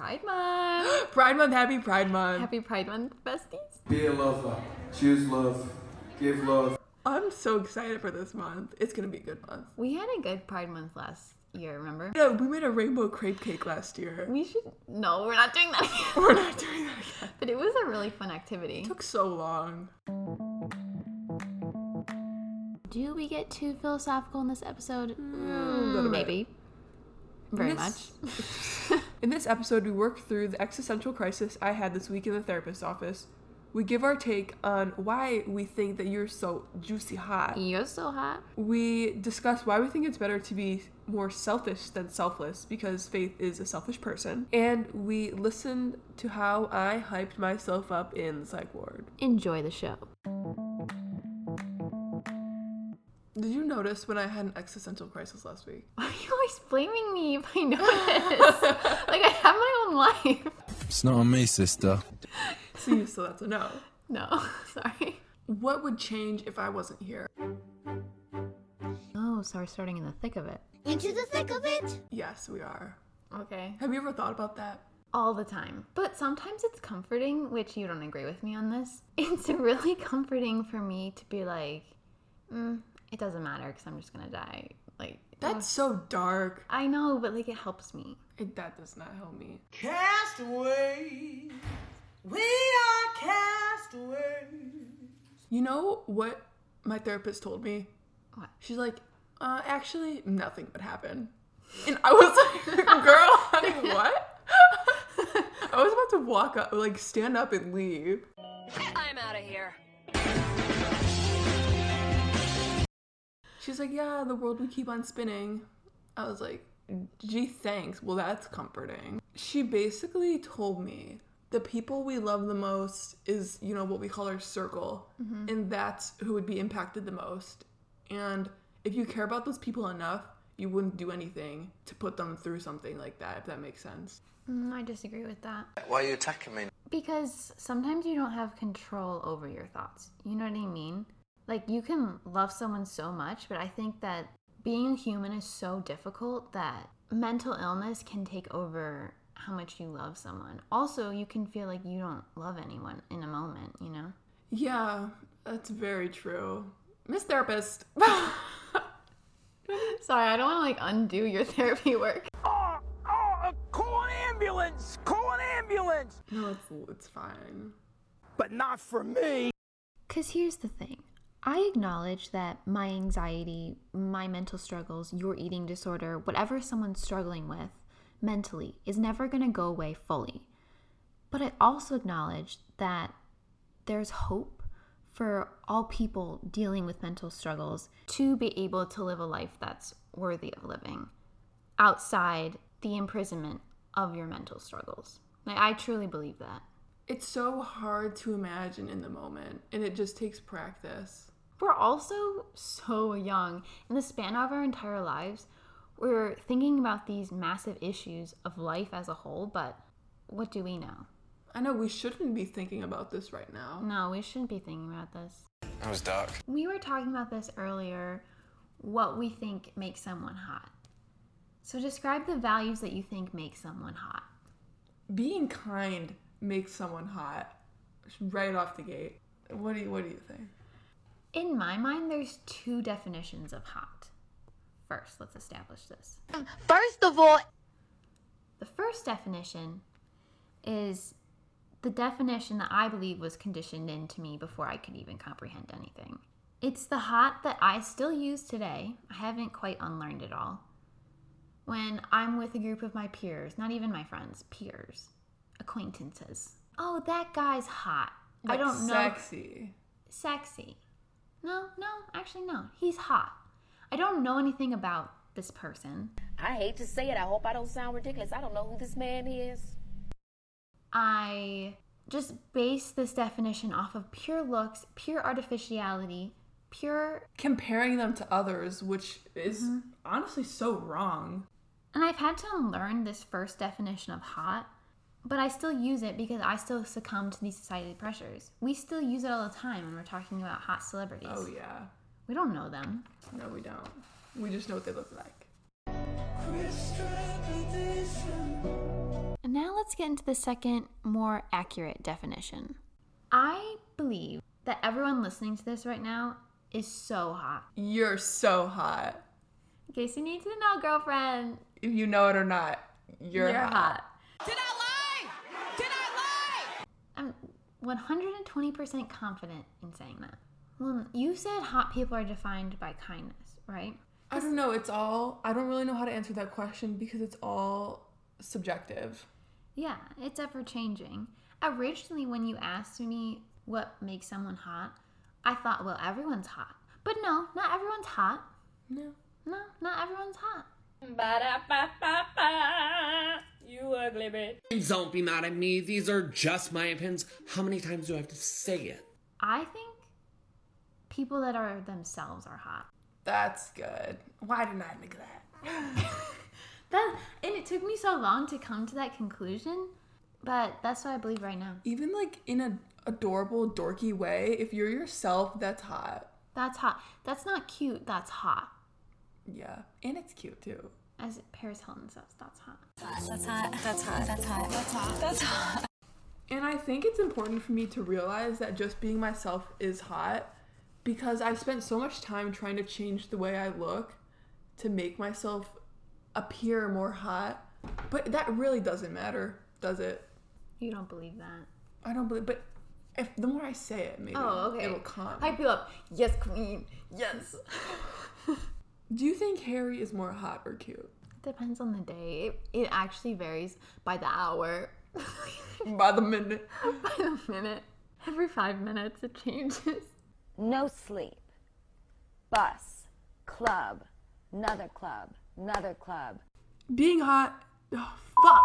Pride Month. Pride Month, happy Pride Month. Happy Pride Month, besties. Be a lover. Choose love. Give love. I'm so excited for this month. It's gonna be a good month. We had a good Pride Month last year, remember? Yeah, we made a rainbow crepe cake last year. We should. No, we're not doing that again. We're not doing that again. But it was a really fun activity. It took so long. Do we get too philosophical in this episode? Mm, little mm, bit. maybe. Very This- much. In this episode, we work through the existential crisis I had this week in the therapist's office. We give our take on why we think that you're so juicy hot. You're so hot. We discuss why we think it's better to be more selfish than selfless because Faith is a selfish person. And we listen to how I hyped myself up in the psych ward. Enjoy the show. Did you notice when I had an existential crisis last week? Why are you always blaming me if I notice? like, I have my own life. It's not on me, sister. See, so that's a no. No, sorry. What would change if I wasn't here? Oh, so we're starting in the thick of it. Into the thick of it. Yes, we are. Okay. Have you ever thought about that? All the time. But sometimes it's comforting, which you don't agree with me on this. It's really comforting for me to be like, mm, it doesn't matter because I'm just gonna die. Like, That's so dark. I know, but like it helps me. It, that does not help me. Castaway. We are castaways. You know what my therapist told me? What? She's like, uh, actually, nothing would happen. And I was like, girl, honey, what? I was about to walk up, like, stand up and leave. I'm out of here. She's like, yeah, the world would keep on spinning. I was like, gee, thanks. Well, that's comforting. She basically told me the people we love the most is, you know, what we call our circle. And that's who would be impacted the most. And if you care about those people enough, you wouldn't do anything to put them through something like that, if that makes sense. Mm, I disagree with that. Why are you attacking me? Because sometimes you don't have control over your thoughts. You know what I mean? Like, you can love someone so much, but I think that being a human is so difficult that mental illness can take over how much you love someone. Also, you can feel like you don't love anyone in a moment, you know? Yeah, that's very true. Miss Therapist. Sorry, I don't want to like undo your therapy work. Oh, oh, oh call an ambulance. Call an ambulance. no, it's, it's fine. But not for me. Because here's the thing I acknowledge that my anxiety, my mental struggles, your eating disorder, whatever someone's struggling with mentally, is never going to go away fully. But I also acknowledge that there's hope for all people dealing with mental struggles to be able to live a life that's worthy of living outside the imprisonment of your mental struggles. Like, I truly believe that. It's so hard to imagine in the moment, and it just takes practice. We're also so young. In the span of our entire lives, we're thinking about these massive issues of life as a whole, but what do we know? I know we shouldn't be thinking about this right now. No, we shouldn't be thinking about this. That was dark. We were talking about this earlier what we think makes someone hot. So, describe the values that you think make someone hot. Being kind makes someone hot right off the gate. What do you What do you think? In my mind, there's two definitions of hot. First, let's establish this. First of all, The first definition is the definition that I believe was conditioned into me before I could even comprehend anything. It's the hot that I still use today. I haven't quite unlearned it all. When I'm with a group of my peers, not even my friends, peers, acquaintances. Oh, that guy's hot. I don't know. Sexy. Sexy. No, no, actually, no. He's hot. I don't know anything about this person. I hate to say it. I hope I don't sound ridiculous. I don't know who this man is. I just base this definition off of pure looks, pure artificiality, pure. Comparing them to others, which is mm-hmm. honestly so wrong. And I've had to unlearn this first definition of hot, but I still use it because I still succumb to these society pressures. We still use it all the time when we're talking about hot celebrities. Oh yeah. We don't know them. No, we don't. We just know what they look like. Now let's get into the second, more accurate definition. I believe that everyone listening to this right now is so hot. You're so hot. In case you need to know, girlfriend, If you know it or not, you're, you're hot. hot. Did I lie? Did I lie? I'm 120% confident in saying that. Well, you said hot people are defined by kindness, right? I don't know. It's all. I don't really know how to answer that question because it's all subjective. Yeah, it's ever changing. Originally, when you asked me what makes someone hot, I thought, well, everyone's hot. But no, not everyone's hot. No. No, not everyone's hot. Ba-da-ba-ba-ba. You ugly bitch. Don't be mad at me. These are just my opinions. How many times do I have to say it? I think people that are themselves are hot. That's good. Why didn't I think of that? That and it took me so long to come to that conclusion, but that's what I believe right now. Even like in a adorable, dorky way, if you're yourself, that's hot. That's hot. That's not cute. That's hot. Yeah, and it's cute too. As Paris Hilton says, that's hot. That's hot. That's hot. That's hot. That's hot. That's hot. And I think it's important for me to realize that just being myself is hot because I've spent so much time trying to change the way I look to make myself appear more hot. But that really doesn't matter, does it? You don't believe that. I don't believe but if the more I say it, maybe Oh, okay. it'll come. I hype you up. Yes, queen. Yes. Do you think Harry is more hot or cute? Depends on the day. It, it actually varies by the hour, By the minute. by the minute. Every five minutes it changes. No sleep. Bus. Club. Another club. Another club. being hot oh, fuck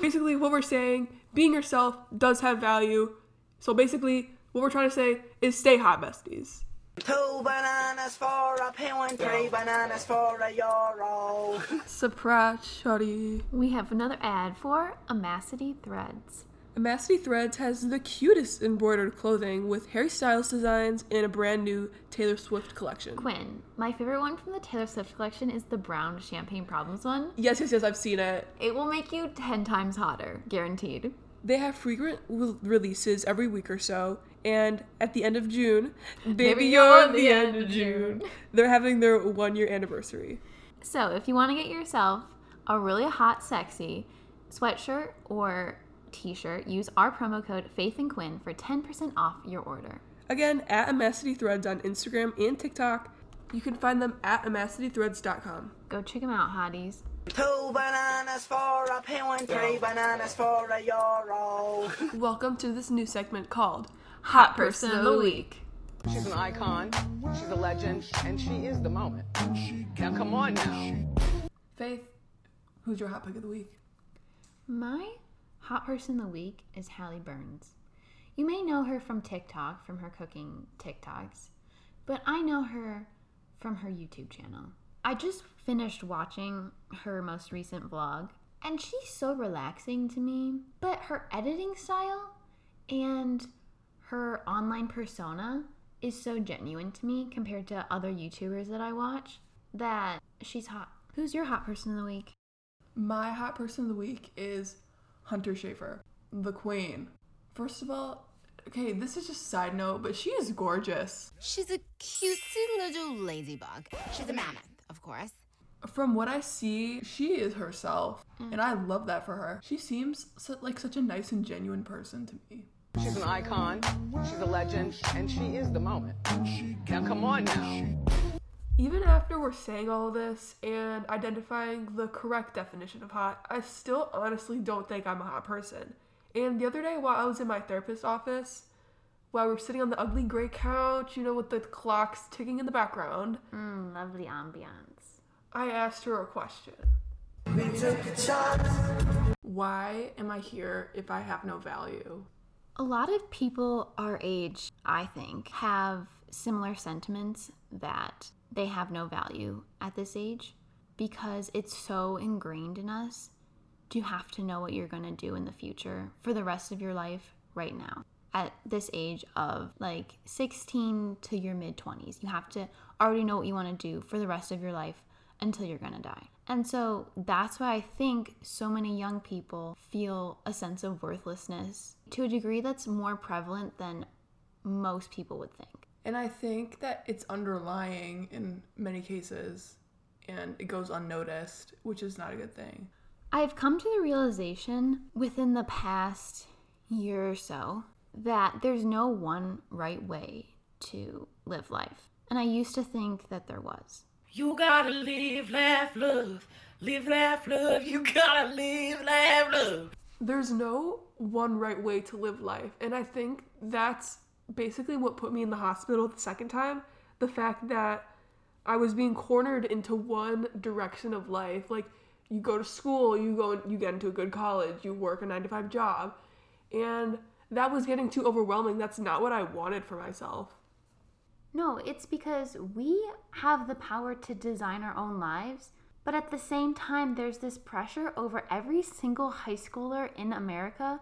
basically what we're saying being yourself does have value so basically what we're trying to say is stay hot besties Two bananas for a penguin, three bananas for a euro. surprise shorty We have another ad for Amacity Threads. Amacity Threads has the cutest embroidered clothing with Harry Styles designs and a brand new Taylor Swift collection. Quinn, my favorite one from the Taylor Swift collection is the brown champagne problems one. Yes, yes, yes, I've seen it. It will make you 10 times hotter, guaranteed. They have frequent re- releases every week or so, and at the end of June, baby, you're you're the end of June, they're having their one year anniversary. So, if you want to get yourself a really hot, sexy sweatshirt or t shirt, use our promo code Faith and Quinn for 10% off your order. Again, at Amacity Threads on Instagram and TikTok. You can find them at amacitythreads.com. Go check them out, hotties. Two bananas for a penguin, three bananas for a euro. Welcome to this new segment called Hot Person of the Week. She's an icon, she's a legend, and she is the moment. Now come on now. Faith, who's your hot pick of the week? My hot person of the week is Hallie Burns. You may know her from TikTok, from her cooking TikToks, but I know her from her YouTube channel. I just finished watching her most recent vlog, and she's so relaxing to me, but her editing style and her online persona is so genuine to me compared to other YouTubers that I watch that she's hot. Who's your hot person of the week? My hot person of the week is Hunter Schafer, the queen. First of all, okay, this is just side note, but she is gorgeous. She's a cutesy little ladybug. She's a mammoth, of course. From what I see, she is herself, and I love that for her. She seems su- like such a nice and genuine person to me. She's an icon, she's a legend, and she is the moment. Now come on now. Even after we're saying all this and identifying the correct definition of hot, I still honestly don't think I'm a hot person. And the other day, while I was in my therapist's office, while we were sitting on the ugly gray couch, you know, with the clocks ticking in the background, Mm, lovely ambiance. I asked her a question Why am I here if I have no value? A lot of people our age, I think, have similar sentiments that they have no value at this age because it's so ingrained in us to have to know what you're going to do in the future for the rest of your life right now. At this age of like 16 to your mid 20s, you have to already know what you want to do for the rest of your life until you're gonna die. And so that's why I think so many young people feel a sense of worthlessness to a degree that's more prevalent than most people would think. And I think that it's underlying in many cases and it goes unnoticed, which is not a good thing. I've come to the realization within the past year or so that there's no one right way to live life. And I used to think that there was. You gotta live, laugh, love. Live, laugh, love. You gotta live, laugh, love. There's no one right way to live life. And I think that's basically what put me in the hospital the second time. The fact that I was being cornered into one direction of life. Like, you go to school, you go, you get into a good college, you work a nine to five job. And that was getting too overwhelming. That's not what I wanted for myself. No, it's because we have the power to design our own lives, but at the same time, there's this pressure over every single high schooler in America.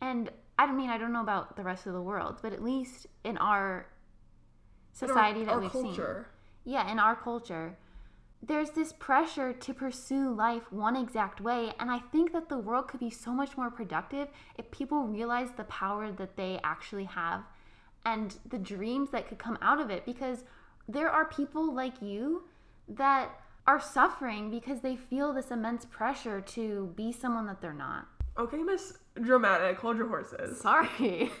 And I don't mean, I don't know about the rest of the world, but at least in our society our, that our we've culture. seen. Yeah, in our culture. There's this pressure to pursue life one exact way, and I think that the world could be so much more productive if people realize the power that they actually have and the dreams that could come out of it because there are people like you that are suffering because they feel this immense pressure to be someone that they're not. Okay, Miss Dramatic, hold your horses. Sorry.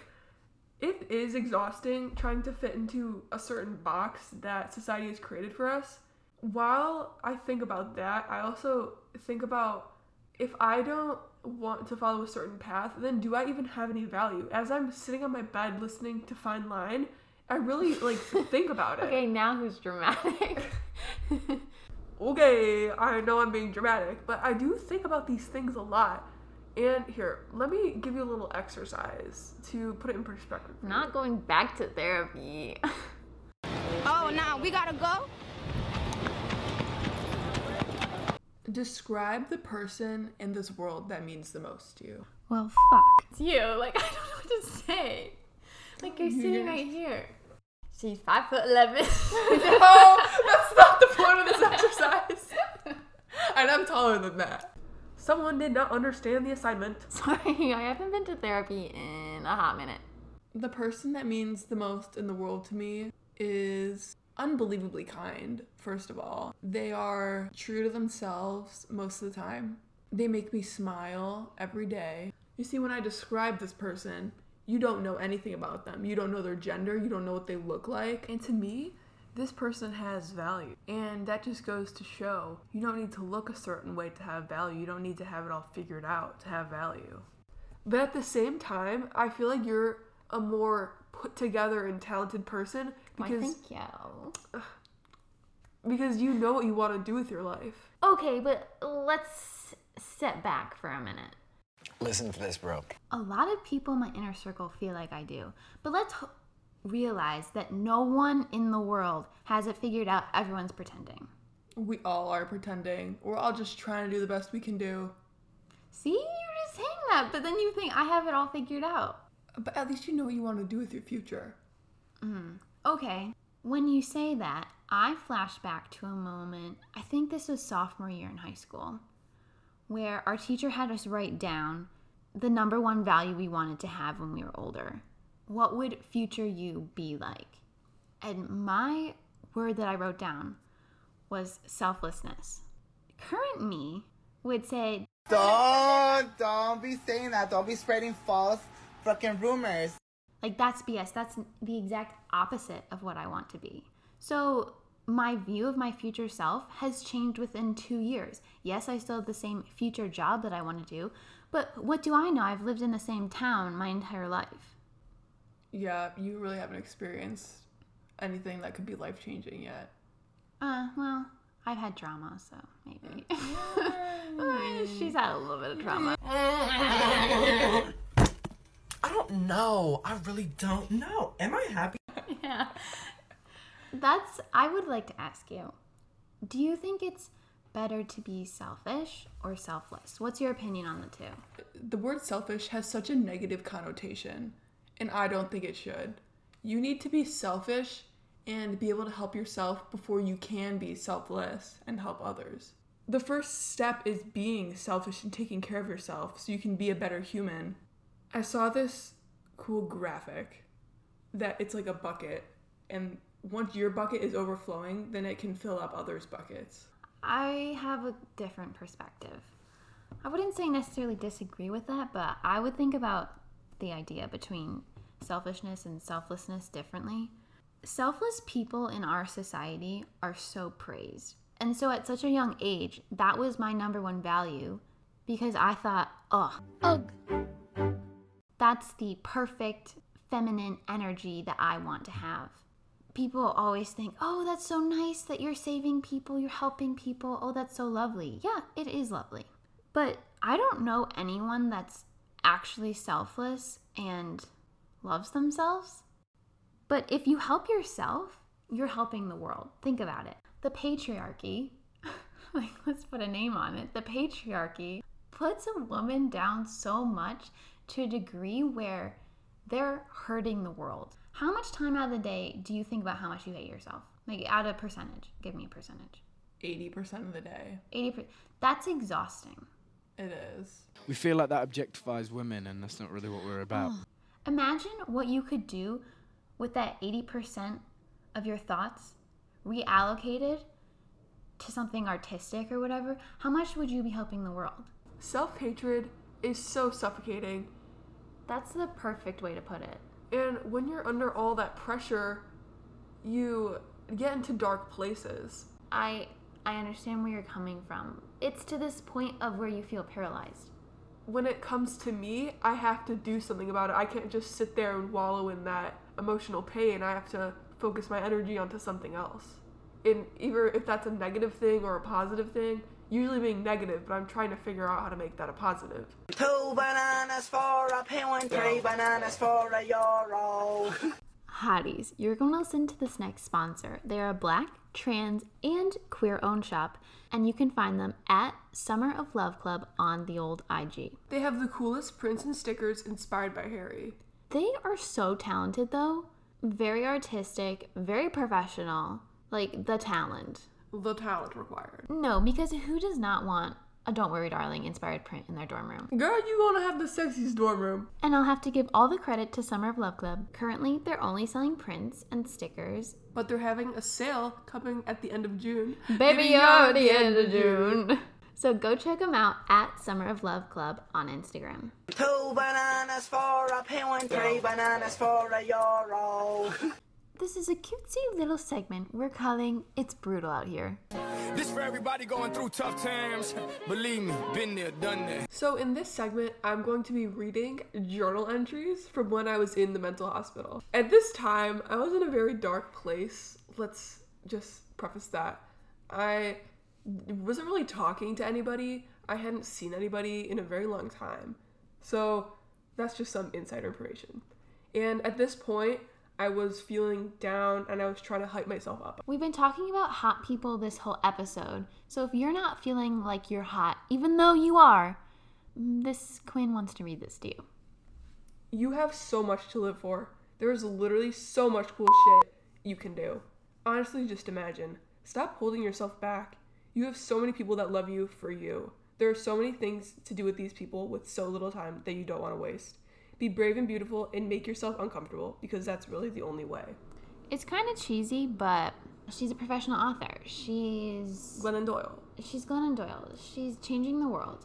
It is exhausting trying to fit into a certain box that society has created for us. While I think about that, I also think about if I don't want to follow a certain path, then do I even have any value? As I'm sitting on my bed listening to Fine Line, I really like think about it. Okay, now who's dramatic? okay, I know I'm being dramatic, but I do think about these things a lot. And here, let me give you a little exercise to put it in perspective. Not going back to therapy. oh, now we gotta go? Describe the person in this world that means the most to you. Well, fuck. It's you. Like, I don't know what to say. Like, you're sitting right here. She's five foot eleven. no, that's not the point of this exercise. and I'm taller than that. Someone did not understand the assignment. Sorry, I haven't been to therapy in a hot minute. The person that means the most in the world to me is unbelievably kind, first of all. They are true to themselves most of the time. They make me smile every day. You see, when I describe this person, you don't know anything about them. You don't know their gender, you don't know what they look like. And to me, this person has value. And that just goes to show you don't need to look a certain way to have value. You don't need to have it all figured out to have value. But at the same time, I feel like you're a more put together and talented person Why, because thank you. because you know what you want to do with your life. Okay, but let's step back for a minute. Listen to this, bro. A lot of people in my inner circle feel like I do, but let's h- realize that no one in the world has it figured out. Everyone's pretending. We all are pretending. We're all just trying to do the best we can do. See, you're just saying that, but then you think I have it all figured out. But at least you know what you want to do with your future. Mm. Okay, when you say that, I flash back to a moment, I think this was sophomore year in high school, where our teacher had us write down the number one value we wanted to have when we were older. What would future you be like? And my word that I wrote down was selflessness. Current me would say, Don't, don't be saying that. Don't be spreading false fucking rumors. Like that's BS. That's the exact opposite of what I want to be. So my view of my future self has changed within two years. Yes, I still have the same future job that I want to do, but what do I know? I've lived in the same town my entire life. Yeah, you really haven't experienced anything that could be life changing yet. Uh, well, I've had drama, so maybe. She's had a little bit of drama. I don't know. I really don't know. Am I happy? yeah. That's, I would like to ask you do you think it's better to be selfish or selfless? What's your opinion on the two? The word selfish has such a negative connotation, and I don't think it should. You need to be selfish and be able to help yourself before you can be selfless and help others. The first step is being selfish and taking care of yourself so you can be a better human. I saw this cool graphic that it's like a bucket, and once your bucket is overflowing, then it can fill up others' buckets. I have a different perspective. I wouldn't say necessarily disagree with that, but I would think about the idea between selfishness and selflessness differently. Selfless people in our society are so praised. And so at such a young age, that was my number one value because I thought, oh, ugh. That's the perfect feminine energy that I want to have. People always think, oh, that's so nice that you're saving people, you're helping people. Oh, that's so lovely. Yeah, it is lovely. But I don't know anyone that's actually selfless and loves themselves. But if you help yourself, you're helping the world. Think about it. The patriarchy, like let's put a name on it, the patriarchy puts a woman down so much to a degree where they're hurting the world. How much time out of the day do you think about how much you hate yourself? Like out of percentage. Give me a percentage. 80% of the day. 80%. That's exhausting. It is. We feel like that objectifies women, and that's not really what we're about. Imagine what you could do with that 80% of your thoughts reallocated to something artistic or whatever. How much would you be helping the world? Self hatred is so suffocating. That's the perfect way to put it. And when you're under all that pressure, you get into dark places. I I understand where you're coming from. It's to this point of where you feel paralyzed. When it comes to me, I have to do something about it. I can't just sit there and wallow in that emotional pain. I have to focus my energy onto something else. And either if that's a negative thing or a positive thing, usually being negative, but I'm trying to figure out how to make that a positive. Two bananas for a penguin, three bananas for a euro. Hotties, you're going to listen to this next sponsor. They're a black, trans, and queer owned shop, and you can find them at Summer of Love Club on the old IG. They have the coolest prints and stickers inspired by Harry. They are so talented, though. Very artistic, very professional. Like the talent. The talent required. No, because who does not want a Don't Worry Darling inspired print in their dorm room? Girl, you gonna have the sexiest dorm room. And I'll have to give all the credit to Summer of Love Club. Currently, they're only selling prints and stickers. But they're having a sale coming at the end of June. Baby, you're the end of June. So go check them out at Summer of Love Club on Instagram. Two bananas for a penguin, three bananas for a euro. This is a cutesy little segment we're calling It's Brutal Out Here. This for everybody going through tough times. Believe me, been there, done that. So, in this segment, I'm going to be reading journal entries from when I was in the mental hospital. At this time, I was in a very dark place. Let's just preface that. I wasn't really talking to anybody, I hadn't seen anybody in a very long time. So, that's just some insider information. And at this point, I was feeling down and I was trying to hype myself up. We've been talking about hot people this whole episode, so if you're not feeling like you're hot, even though you are, this queen wants to read this to you. You have so much to live for. There is literally so much cool shit you can do. Honestly, just imagine. Stop holding yourself back. You have so many people that love you for you. There are so many things to do with these people with so little time that you don't want to waste. Be brave and beautiful and make yourself uncomfortable because that's really the only way. It's kind of cheesy, but she's a professional author. She's Glennon Doyle. She's Glennon Doyle. She's changing the world.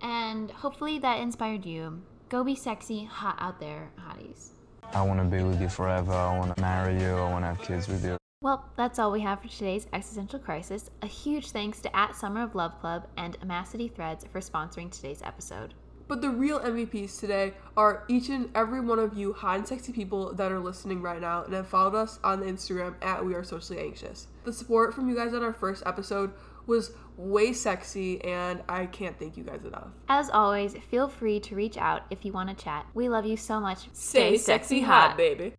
And hopefully that inspired you. Go be sexy, hot out there, hotties. I want to be with you forever. I want to marry you. I want to have kids with you. Well, that's all we have for today's existential crisis. A huge thanks to at Summer of Love Club and Amacity Threads for sponsoring today's episode. But the real MVPs today are each and every one of you hot and sexy people that are listening right now and have followed us on the Instagram at We Are Socially Anxious. The support from you guys on our first episode was way sexy, and I can't thank you guys enough. As always, feel free to reach out if you want to chat. We love you so much. Stay, sexy hot, baby.